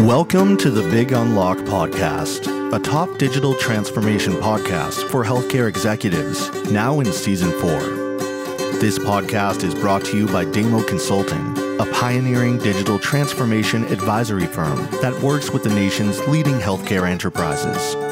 Welcome to the Big Unlock Podcast, a top digital transformation podcast for healthcare executives, now in season four. This podcast is brought to you by Damo Consulting, a pioneering digital transformation advisory firm that works with the nation's leading healthcare enterprises.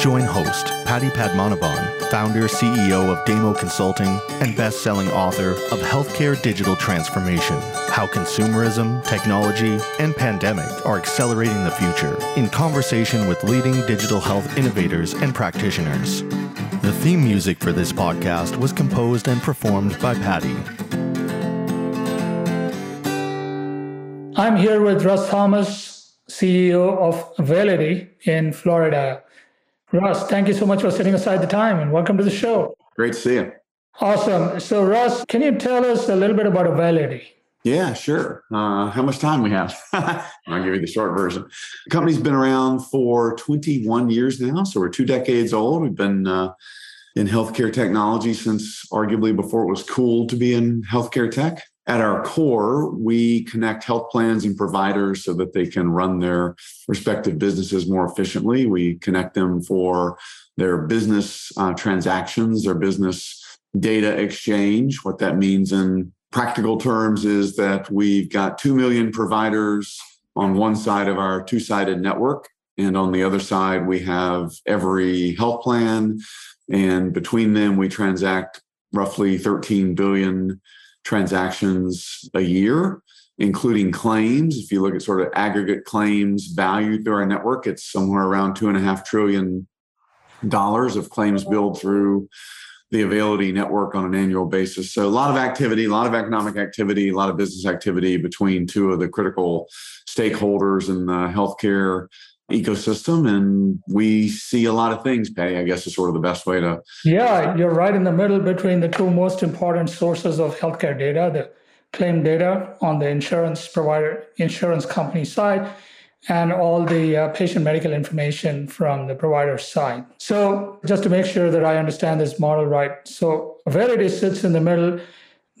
Join host Paddy Padmanabhan, founder CEO of Damo Consulting and best-selling author of Healthcare Digital Transformation: How Consumerism, Technology, and Pandemic Are Accelerating the Future, in conversation with leading digital health innovators and practitioners. The theme music for this podcast was composed and performed by Patty. I'm here with Russ Thomas, CEO of Availity in Florida. Russ, thank you so much for setting aside the time and welcome to the show. Great to see you. Awesome. So, Russ, can you tell us a little bit about Availity? Yeah, sure. Uh, how much time we have? I'll give you the short version. The company's been around for 21 years now, so we're two decades old. We've been uh, in healthcare technology since arguably before it was cool to be in healthcare tech at our core, we connect health plans and providers so that they can run their respective businesses more efficiently. We connect them for their business uh, transactions, their business data exchange. What that means in practical terms is that we've got 2 million providers on one side of our two sided network. And on the other side, we have every health plan. And between them, we transact roughly 13 billion transactions a year, including claims. If you look at sort of aggregate claims value through our network, it's somewhere around two and a half trillion dollars of claims billed through the Availity network on an annual basis. So a lot of activity, a lot of economic activity, a lot of business activity between two of the critical stakeholders in the healthcare ecosystem and we see a lot of things Paddy i guess is sort of the best way to yeah you're right in the middle between the two most important sources of healthcare data the claim data on the insurance provider insurance company side and all the uh, patient medical information from the provider side. So just to make sure that i understand this model right so Availity sits in the middle.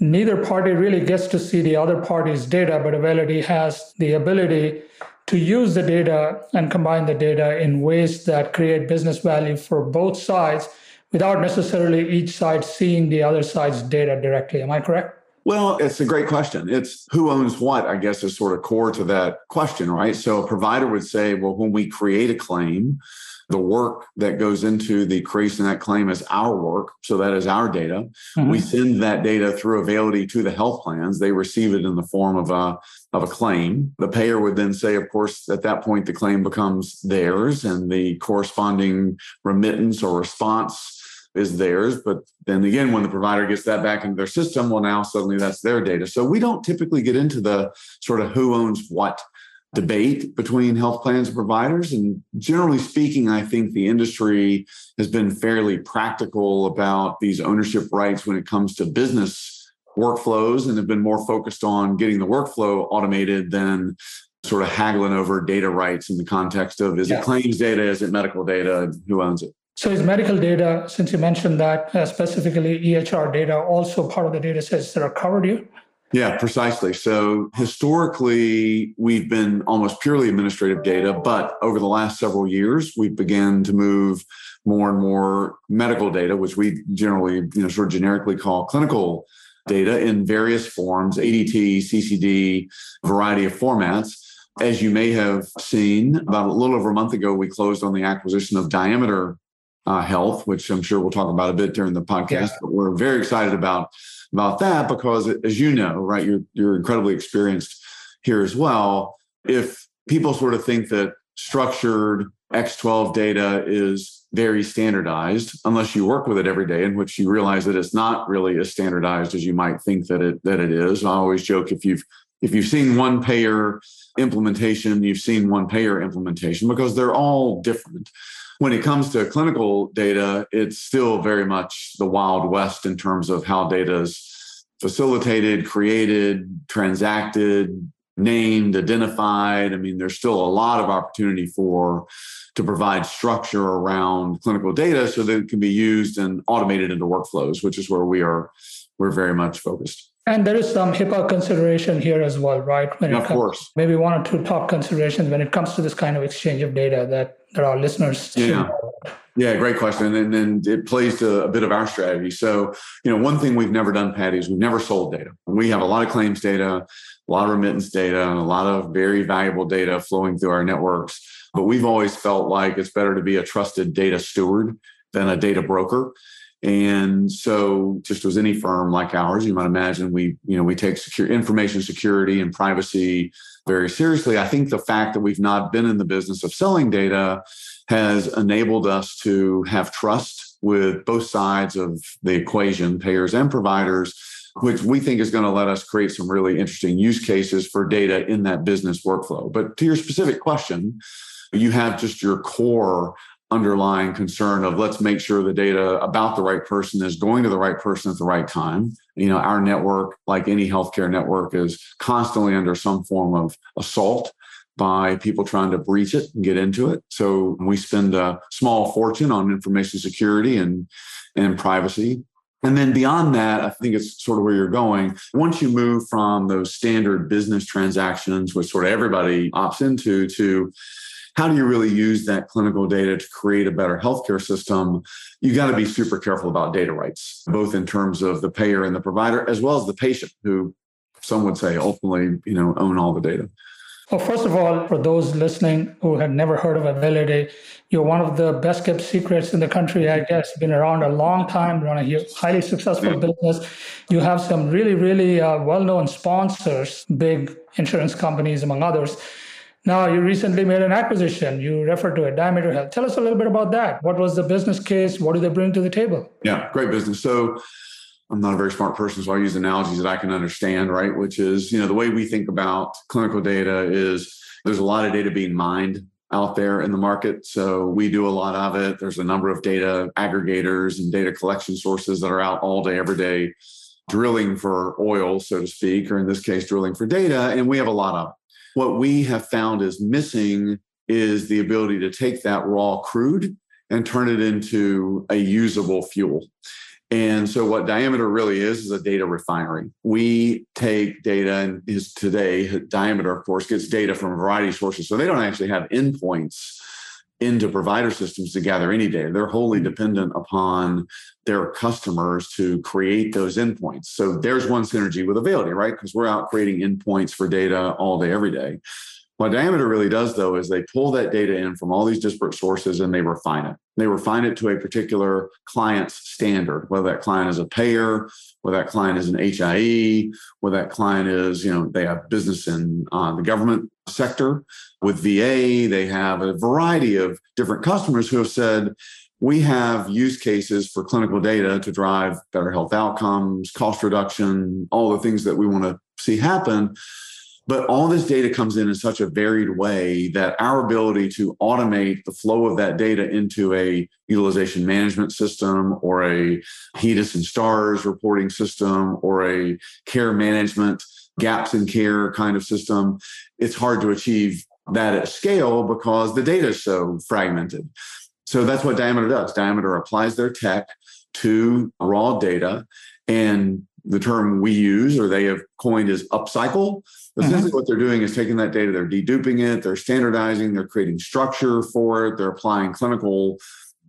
Neither party really gets to see the other party's data but Availity has the ability to use the data and combine the data in ways that create business value for both sides without necessarily each side seeing the other side's data directly. Am I correct? Well, it's a great question. It's who owns what, I guess, is sort of core to that question, right? So a provider would say, well, when we create a claim, the work that goes into the creation of that claim is our work. So that is our data. Mm-hmm. We send that data through Availity to the health plans. They receive it in the form of a, of a claim. The payer would then say, of course, at that point, the claim becomes theirs and the corresponding remittance or response is theirs. But then again, when the provider gets that back into their system, well, now suddenly that's their data. So we don't typically get into the sort of who owns what debate between health plans and providers. And generally speaking, I think the industry has been fairly practical about these ownership rights when it comes to business workflows and have been more focused on getting the workflow automated than sort of haggling over data rights in the context of is yeah. it claims data, is it medical data, who owns it? So is medical data, since you mentioned that uh, specifically EHR data, also part of the data sets that are covered here? Yeah, precisely. So historically, we've been almost purely administrative data, but over the last several years, we've began to move more and more medical data, which we generally, you know, sort of generically call clinical data in various forms, ADT, CCD, variety of formats. As you may have seen, about a little over a month ago, we closed on the acquisition of Diameter uh, Health, which I'm sure we'll talk about a bit during the podcast. Yeah. But we're very excited about about that because, as you know, right, you're you're incredibly experienced here as well. If people sort of think that structured X12 data is very standardized, unless you work with it every day, in which you realize that it's not really as standardized as you might think that it that it is. I always joke if you've if you've seen one payer implementation, you've seen one payer implementation because they're all different when it comes to clinical data, it's still very much the Wild West in terms of how data is facilitated, created, transacted, named, identified. I mean, there's still a lot of opportunity for to provide structure around clinical data so that it can be used and automated into workflows, which is where we are we're very much focused. And there is some HIPAA consideration here as well, right? When of comes, course. Maybe one or two top considerations when it comes to this kind of exchange of data that, that our listeners yeah. Yeah, great question. And then it plays to a bit of our strategy. So, you know, one thing we've never done, Paddy, is we've never sold data. We have a lot of claims data, a lot of remittance data, and a lot of very valuable data flowing through our networks. But we've always felt like it's better to be a trusted data steward than a data broker. And so just as any firm like ours, you might imagine we, you know, we take secure information security and privacy very seriously. I think the fact that we've not been in the business of selling data has enabled us to have trust with both sides of the equation, payers and providers, which we think is going to let us create some really interesting use cases for data in that business workflow. But to your specific question, you have just your core underlying concern of let's make sure the data about the right person is going to the right person at the right time. You know, our network, like any healthcare network, is constantly under some form of assault by people trying to breach it and get into it. So we spend a small fortune on information security and, and privacy. And then beyond that, I think it's sort of where you're going. Once you move from those standard business transactions, which sort of everybody opts into, to how do you really use that clinical data to create a better healthcare system? You got to be super careful about data rights, both in terms of the payer and the provider, as well as the patient, who some would say ultimately, you know, own all the data. Well, first of all, for those listening who had never heard of Availity, you're one of the best kept secrets in the country, I guess. Been around a long time, run a highly successful business. You have some really, really uh, well known sponsors, big insurance companies, among others. Now, you recently made an acquisition. You referred to it, Diameter Health. Tell us a little bit about that. What was the business case? What do they bring to the table? Yeah, great business. So, I'm not a very smart person, so I use analogies that I can understand, right? Which is, you know, the way we think about clinical data is there's a lot of data being mined out there in the market. So we do a lot of it. There's a number of data aggregators and data collection sources that are out all day, every day, drilling for oil, so to speak, or in this case, drilling for data. And we have a lot of what we have found is missing is the ability to take that raw crude and turn it into a usable fuel. And so, what Diameter really is is a data refinery. We take data, and is today Diameter, of course, gets data from a variety of sources. So they don't actually have endpoints into provider systems to gather any data. They're wholly mm-hmm. dependent upon their customers to create those endpoints. So there's one synergy with Availity, right? Because we're out creating endpoints for data all day, every day. What Diameter really does, though, is they pull that data in from all these disparate sources and they refine it. They refine it to a particular client's standard, whether that client is a payer, whether that client is an HIE, whether that client is, you know, they have business in uh, the government sector with VA. They have a variety of different customers who have said, we have use cases for clinical data to drive better health outcomes, cost reduction, all the things that we want to see happen. But all this data comes in in such a varied way that our ability to automate the flow of that data into a utilization management system or a HEDIS and STARS reporting system or a care management gaps in care kind of system, it's hard to achieve that at scale because the data is so fragmented. So that's what Diameter does. Diameter applies their tech to raw data and the term we use or they have coined is upcycle. Essentially, mm-hmm. what they're doing is taking that data, they're deduping it, they're standardizing, they're creating structure for it, they're applying clinical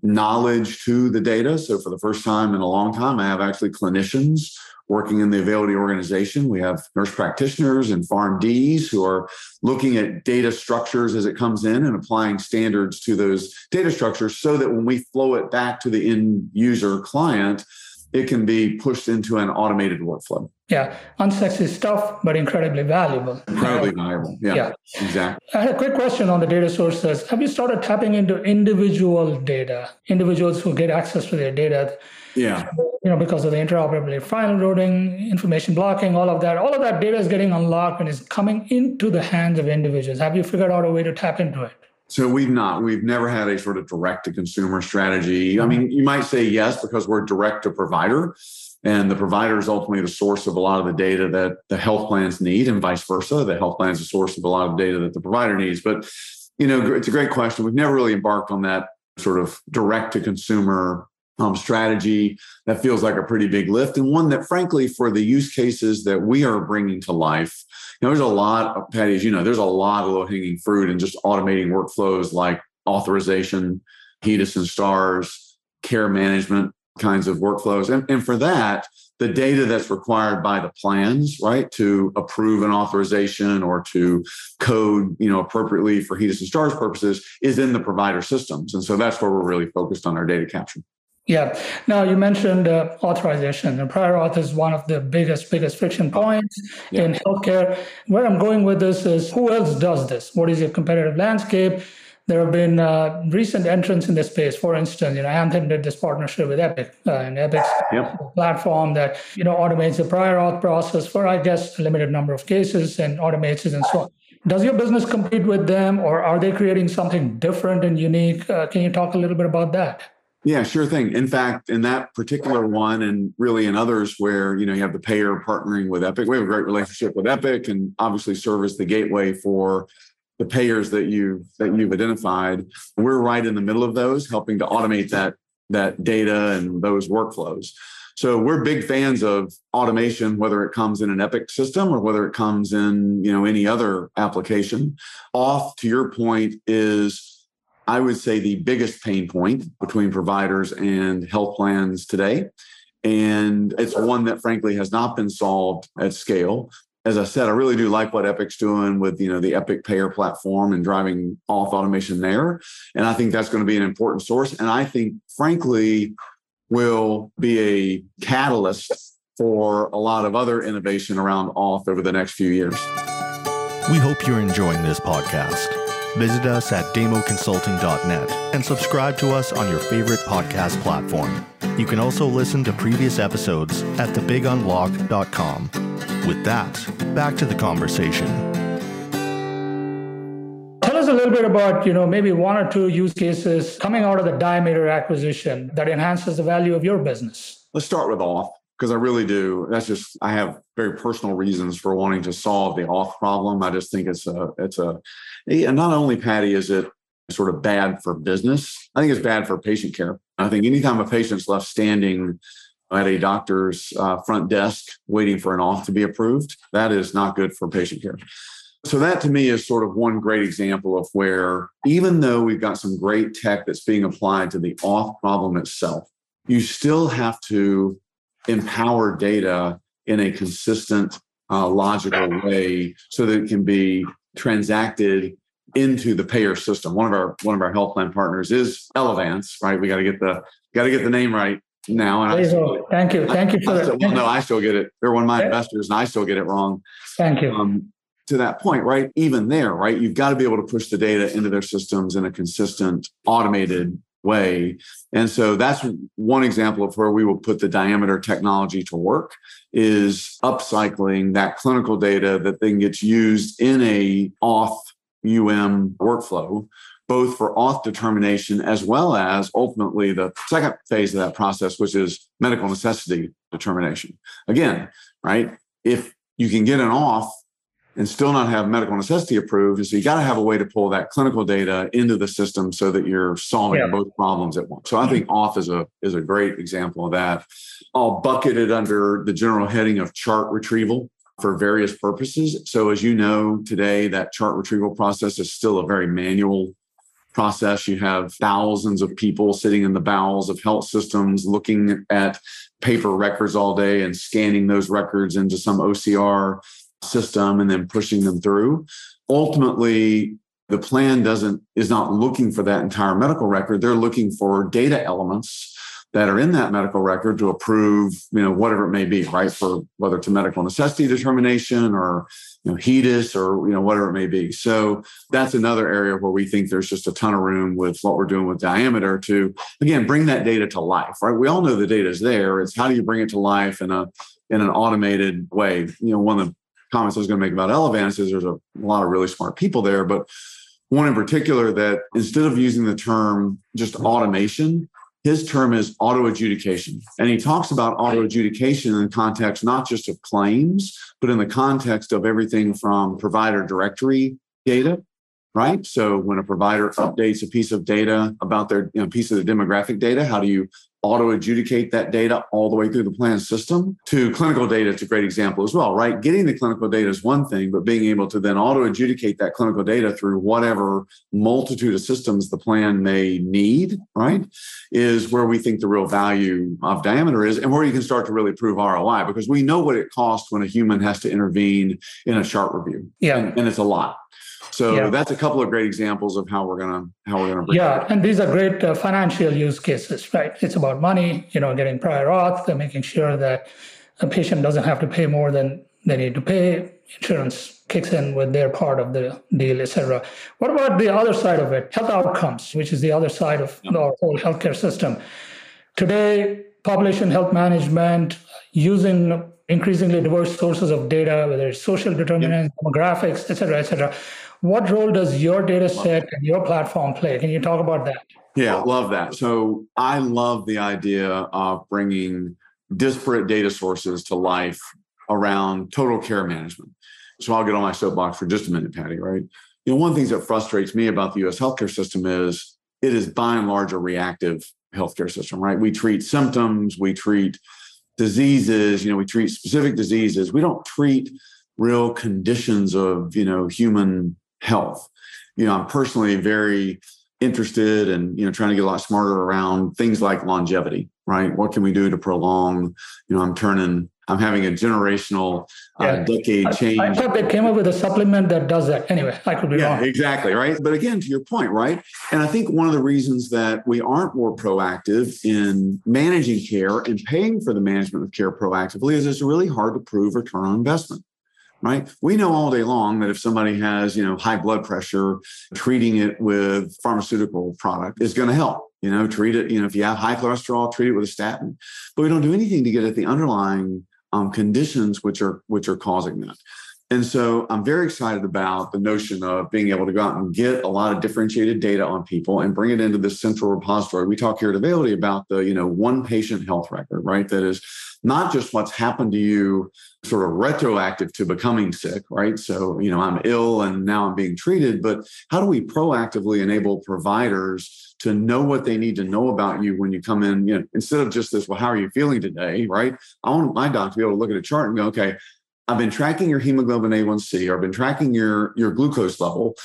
knowledge to the data. So, for the first time in a long time, I have actually clinicians working in the Availity organization. We have nurse practitioners and PharmDs who are looking at data structures as it comes in and applying standards to those data structures so that when we flow it back to the end user client, it can be pushed into an automated workflow. Yeah, unsexy stuff, but incredibly valuable. Incredibly valuable. Yeah, yeah, exactly. I had a quick question on the data sources. Have you started tapping into individual data, individuals who get access to their data? Yeah. You know, because of the interoperability, file routing, information blocking, all of that. All of that data is getting unlocked and is coming into the hands of individuals. Have you figured out a way to tap into it? So we've not, we've never had a sort of direct to consumer strategy. I mean, you might say yes, because we're direct to provider and the provider is ultimately the source of a lot of the data that the health plans need and vice versa. The health plan is the source of a lot of data that the provider needs. But, you know, it's a great question. We've never really embarked on that sort of direct to consumer um, strategy that feels like a pretty big lift and one that frankly for the use cases that we are bringing to life you know there's a lot of Paddy as you know there's a lot of low hanging fruit and just automating workflows like authorization HEDIS and stars care management kinds of workflows. And, and for that the data that's required by the plans right to approve an authorization or to code you know appropriately for HEDIS and stars purposes is in the provider systems. And so that's where we're really focused on our data capture yeah. Now you mentioned uh, authorization, and prior auth is one of the biggest, biggest friction points yeah. in healthcare. Where I'm going with this is who else does this? What is your competitive landscape? There have been uh, recent entrants in this space. For instance, you know, Anthem did this partnership with Epic, uh, and Epic's yep. platform that you know automates the prior auth process for, I guess, a limited number of cases and automates it and so on. Does your business compete with them, or are they creating something different and unique? Uh, can you talk a little bit about that? Yeah, sure thing. In fact, in that particular one, and really in others where you know you have the payer partnering with Epic, we have a great relationship with Epic, and obviously serve as the gateway for the payers that you that you've identified. We're right in the middle of those, helping to automate that that data and those workflows. So we're big fans of automation, whether it comes in an Epic system or whether it comes in you know any other application. Auth to your point, is I would say, the biggest pain point between providers and health plans today. And it's one that frankly has not been solved at scale. As I said, I really do like what Epic's doing with you know the Epic Payer platform and driving auth automation there. And I think that's going to be an important source. And I think, frankly, will be a catalyst for a lot of other innovation around auth over the next few years. We hope you're enjoying this podcast. Visit us at damoconsulting.net and subscribe to us on your favorite podcast platform. You can also listen to previous episodes at thebigunlock.com. With that, back to the conversation. Tell us a little bit about, you know, maybe one or two use cases coming out of the Diameter acquisition that enhances the value of your business. Let's start with auth because I really do. That's just I have very personal reasons for wanting to solve the auth problem. I just think it's a it's a and not only Paddy is it sort of bad for business. I think it's bad for patient care. I think anytime a patient's left standing at a doctor's uh, front desk waiting for an auth to be approved, that is not good for patient care. So that to me is sort of one great example of where even though we've got some great tech that's being applied to the auth problem itself, you still have to empower data in a consistent, uh, logical way so that it can be transacted into the payer system. One of our one of our health plan partners is Elevance, right? We got to get the got to get the name right now. And still, Thank you. Thank you for that. Well, no, I still get it. They're one of my investors, and I still get it wrong. Thank you. Um, to that point, right? Even there, right? You've got to be able to push the data into their systems in a consistent, automated way. And so that's one example of where we will put the Diameter technology to work is upcycling that clinical data that then gets used in a auth UM workflow, both for auth determination as well as ultimately the second phase of that process, which is medical necessity determination. Again, right? If you can get an auth and still not have medical necessity approved. And so you got to have a way to pull that clinical data into the system so that you're solving yeah. both problems at once. So I think auth is a is a great example of that. I'll bucket it under the general heading of chart retrieval for various purposes. So as you know, today that chart retrieval process is still a very manual process. You have thousands of people sitting in the bowels of health systems looking at paper records all day and scanning those records into some OCR system and then pushing them through. Ultimately, the plan doesn't is not looking for that entire medical record. They're looking for data elements that are in that medical record to approve, you know, whatever it may be, right? For whether it's a medical necessity determination or you know, HEDIS or you know, whatever it may be. So that's another area where we think there's just a ton of room with what we're doing with Diameter to again bring that data to life, right? We all know the data is there. It's how do you bring it to life in a in an automated way? You know, one of the comments I was going to make about Elevance is there's a, lot of really smart people there, but one in particular that instead of using the term just automation, his term is auto adjudication. And he talks about auto adjudication in the context not just of claims, but in the context of everything from provider directory data, right? So when a provider updates a piece of data about their you know, piece of the demographic data, how do you auto adjudicate that data all the way through the plan system to clinical data. It's a great example as well, right? Getting the clinical data is one thing, but being able to then auto adjudicate that clinical data through whatever multitude of systems the plan may need, right? Is where we think the real value of Diameter is and where you can start to really prove ROI because we know what it costs when a human has to intervene in a chart review. Yeah. And, and it's a lot. So Yeah. that's a couple of great examples of how we're gonna how we're gonna bring Yeah, and these are great uh, financial use cases, right? It's about money, you know, getting prior auth, and making sure that a patient doesn't have to pay more than they need to pay. Insurance kicks in with their part of the deal, et cetera. What about the other side of it? Health outcomes, which is the other side of our whole healthcare system. Today, population health management using increasingly diverse sources of data, whether it's social determinants, demographics, et cetera, et cetera. What role does your data set and your platform play? Can you talk about that? Yeah, love that. So I love the idea of bringing disparate data sources to life around total care management. So I'll get on my soapbox for just a minute, Paddy, right? You know, one of the things that frustrates me about the US healthcare system is it is by and large a reactive healthcare system, right? We treat symptoms, we treat diseases, you know, we treat specific diseases. We don't treat real conditions of, you know, human health. You know, I'm personally very interested and you know trying to get a lot smarter around things like longevity right what can we do to prolong you know i'm turning i'm having a generational uh, Yeah. decade I- change I thought they came up with a supplement that does that. Anyway, I could be yeah, wrong. exactly. Right. But again, to your point, right? And I think one of the reasons that we aren't more proactive in managing care and paying for the management of care proactively is it's really hard to prove return on investment. Right. We know all day long that if somebody has, you know, high blood pressure, treating it with pharmaceutical product is going to help. You know, treat it, you know, if you have high cholesterol, treat it with a statin. But we don't do anything to get at the underlying um, conditions which are which are causing that. And so I'm very excited about the notion of being able to go out and get a lot of differentiated data on people and bring it into this central repository. We talk here at Availity about the, you know, one patient health record, right? That is not just what's happened to you sort of retroactive to becoming sick, right? So, you know, I'm ill and now I'm being treated, but how do we proactively enable providers to know what they need to know about you when you come in, you know, instead of just this, well, how are you feeling today, right? I want my doc to be able to look at a chart and go, okay, I've been tracking your hemoglobin A1C or I've been tracking your, your glucose level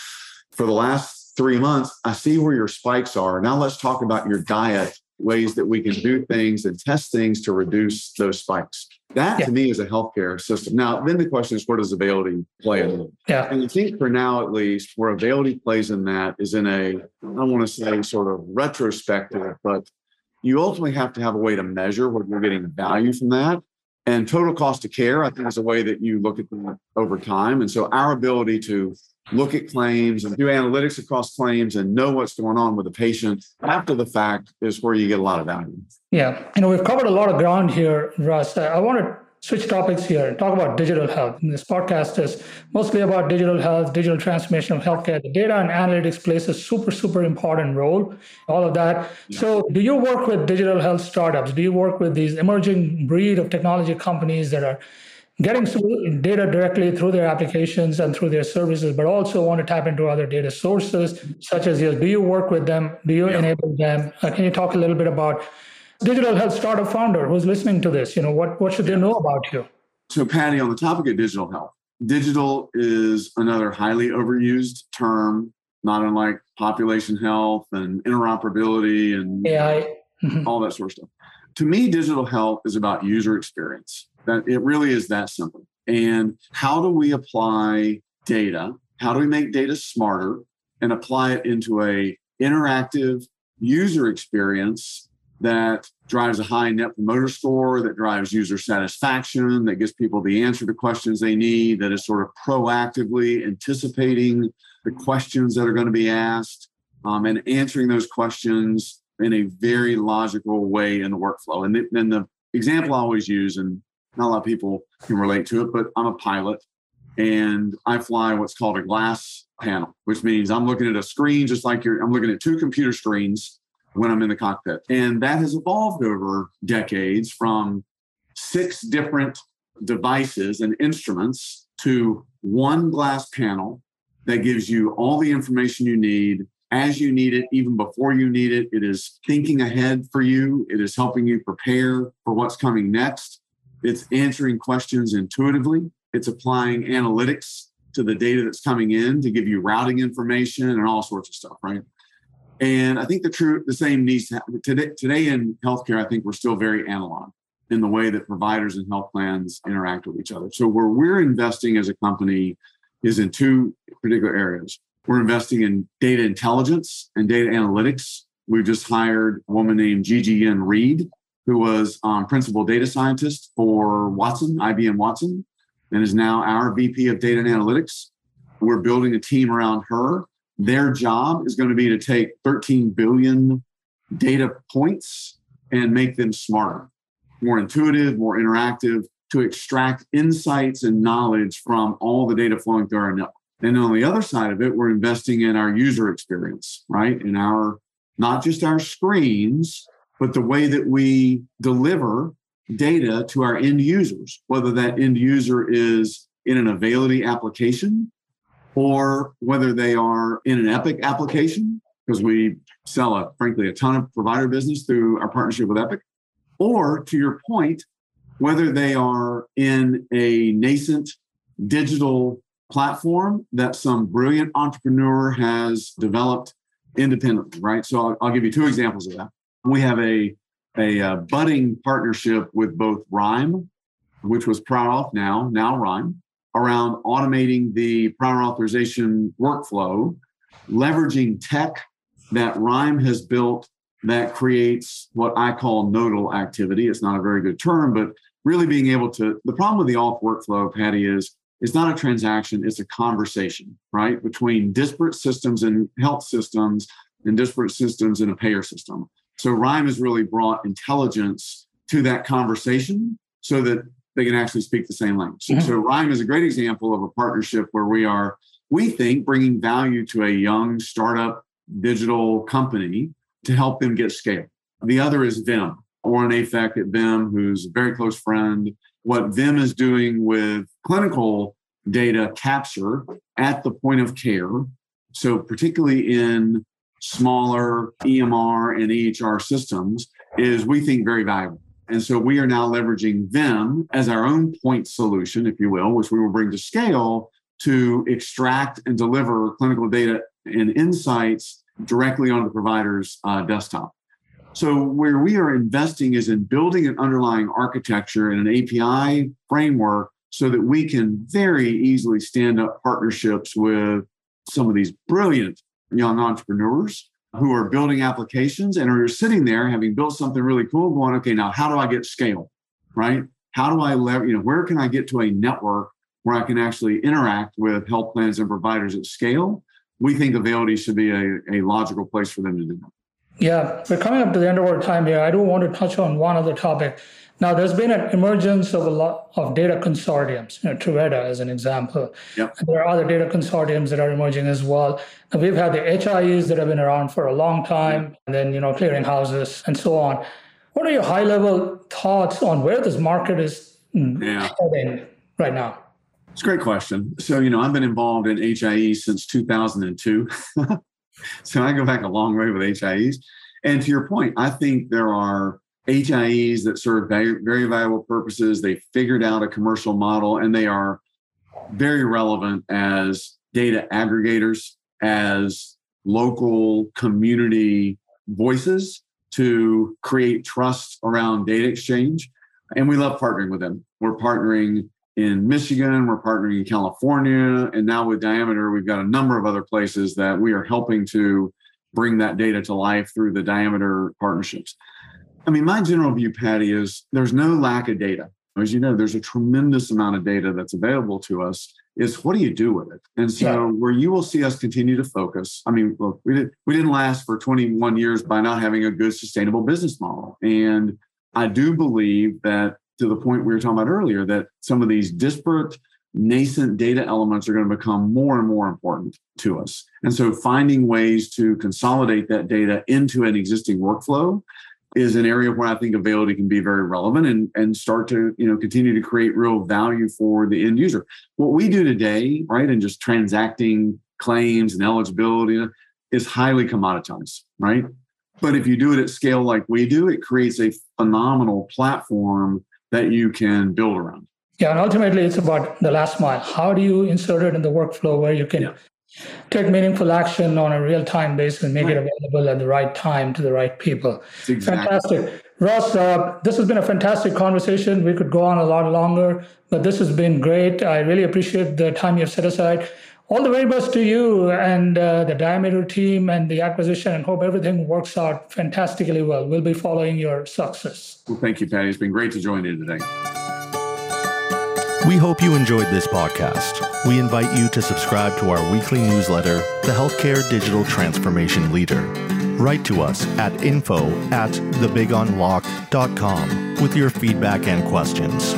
for the last three months. I see where your spikes are. Now let's talk about your diet, ways that we can do things and test things to reduce those spikes. That Yeah. to me is a healthcare system. Now, then the question is, where does Availity play in it? Yeah. And I think for now, at least, where Availity plays in that is in a, I don't want to say sort of retrospective, but you ultimately have to have a way to measure what you're getting value from that. And total cost of care, I think, is a way that you look at that over time. And so our ability to look at claims and do analytics across claims and know what's going on with the patient after the fact is where you get a lot of value. Yeah. You know, we've covered a lot of ground here, Russ. I want to switch topics here and talk about digital health. And this podcast is mostly about digital health, digital transformation of healthcare. The data and analytics plays a super, super important role, all of that. So, do you work with digital health startups? Do you work with these emerging breed of technology companies that are getting data directly through their applications and through their services, but also want to tap into other data sources such as yours? Do you work with them? Do you Yeah. enable them? Uh, can you talk a little bit about digital health startup founder who's listening to this? You know, what, what should they know about you? So, Paddy, on the topic of digital health, digital is another highly overused term, not unlike population health and interoperability and AI. Mhm. all that sort of stuff. To me, digital health is about user experience. That it really is that simple. And how do we apply data? How do we make data smarter and apply it into a interactive user experience that drives a high net promoter score, that drives user satisfaction, that gives people the answer to questions they need, that is sort of proactively anticipating the questions that are going to be asked um, and answering those questions in a very logical way in the workflow. And then the example I always use, and not a lot of people can relate to it, but I'm a pilot and I fly what's called a glass panel, which means I'm looking at a screen just like you're, I'm looking at two computer screens when I'm in the cockpit. And that has evolved over decades from six different devices and instruments to one glass panel that gives you all the information you need as you need it, even before you need it. It is thinking ahead for you. It is helping you prepare for what's coming next. It's answering questions intuitively. It's applying analytics to the data that's coming in to give you routing information and all sorts of stuff, right? And I think the true the same needs to happen today. Today in healthcare, I think we're still very analog in the way that providers and health plans interact with each other. So where we're investing as a company is in two particular areas. We're investing in data intelligence and data analytics. We've just hired a woman named Yen Reed, who was um, principal data scientist for Watson, IBM Watson, and is now our VP of data and analytics. We're building a team around her. Their job is going to be to take 13 billion data points and make them smarter, more intuitive, more interactive to extract insights and knowledge from all the data flowing through our network. And on the other side of it, we're investing in our user experience, right? In our, not just our screens, but the way that we deliver data to our end users, whether that end user is in an Availity application or whether they are in an Epic application, because we sell a frankly a ton of provider business through our partnership with Epic, or to your point, whether they are in a nascent digital platform that some brilliant entrepreneur has developed independently, right? So I'll, I'll give you two examples of that. We have a, a, a uh, budding partnership with both Rhyme, which was Prior Auth now, now Rhyme, around automating the prior authorization workflow, leveraging tech that Rhyme has built that creates what I call nodal activity. It's not a very good term, but really being able to, the problem with the auth workflow, Paddy, is it's not a transaction, it's a conversation, right? Between disparate systems and health systems and disparate systems in a payer system. So Rhyme has really brought intelligence to that conversation so that they can actually speak the same language. Mm-hmm. So Rhyme is a great example of a partnership where we are, we think, bringing value to a young startup digital company to help them get scale. The other is Vim, Oron Afek at Vim, who's a very close friend what Vim is doing with clinical data capture at the point of care. So, particularly in smaller EMR and EHR systems, is we think very valuable. And so we are now leveraging them as our own point solution, if you will, which we will bring to scale to extract and deliver clinical data and insights directly on the provider's uh, desktop. So, where we are investing is in building an underlying architecture and an API framework so that we can very easily stand up partnerships with some of these brilliant young entrepreneurs who are building applications and are sitting there having built something really cool, going, okay, now how do I get scale? Right? How do I you know, where can I get to a network where I can actually interact with health plans and providers at scale? We think Availity should be a, a logical place for them to do that. Yeah, we're coming up to the end of our time here. I do want to touch on one other topic. Now, there's been an emergence of a lot of data consortiums, you know, Truveta as an example. Yep. There are other data consortiums that are emerging as well. And we've had the HIEs that have been around for a long time, and then, you know, clearinghouses and so on. What are your high level thoughts on where this market is mm, yeah. heading right now? It's a great question. So, you know, I've been involved in HIE since 2002. so I go back a long way with HIEs. And to your point, I think there are HIEs that serve very, very valuable purposes. They figured out a commercial model and they are very relevant as data aggregators, as local community voices to create trust around data exchange. And we love partnering with them. We're partnering in Michigan, we're partnering in California, and now with Diameter, we've got a number of other places that we are helping to bring that data to life through the Diameter partnerships. I mean, my general view, Paddy, is there's no lack of data. As you know, there's a tremendous amount of data that's available to us. Is what do you do with it? And so, yeah. where you will see us continue to focus. I mean, look, we did we didn't last for 21 years by not having a good sustainable business model, and I do believe that to the point we were talking about earlier that some of these disparate nascent data elements are going to become more and more important to us. And so finding ways to consolidate that data into an existing workflow is an area where I think Availity can be very relevant and, and start to, you know, continue to create real value for the end user. What we do today, right, and just transacting claims and eligibility, is highly commoditized, right? But if you do it at scale like we do, it creates a phenomenal platform that you can build around. Yeah, and ultimately it's about the last mile. How do you insert it in the workflow where you can yeah. Take meaningful action on a real time basis and make right. it available at the right time to the right people? Exactly. Fantastic. Russ, uh, this has been a fantastic conversation. We could go on a lot longer, but this has been great. I really appreciate the time you've set aside all the very best to you and uh, the Diameter team and the acquisition, and hope everything works out fantastically well. We'll be following your success. Well, thank you, Paddy. It's been great to join you today. We hope you enjoyed this podcast. We invite you to subscribe to our weekly newsletter, The Healthcare Digital Transformation Leader. Write to us at info at thebigunlock.com with your feedback and questions.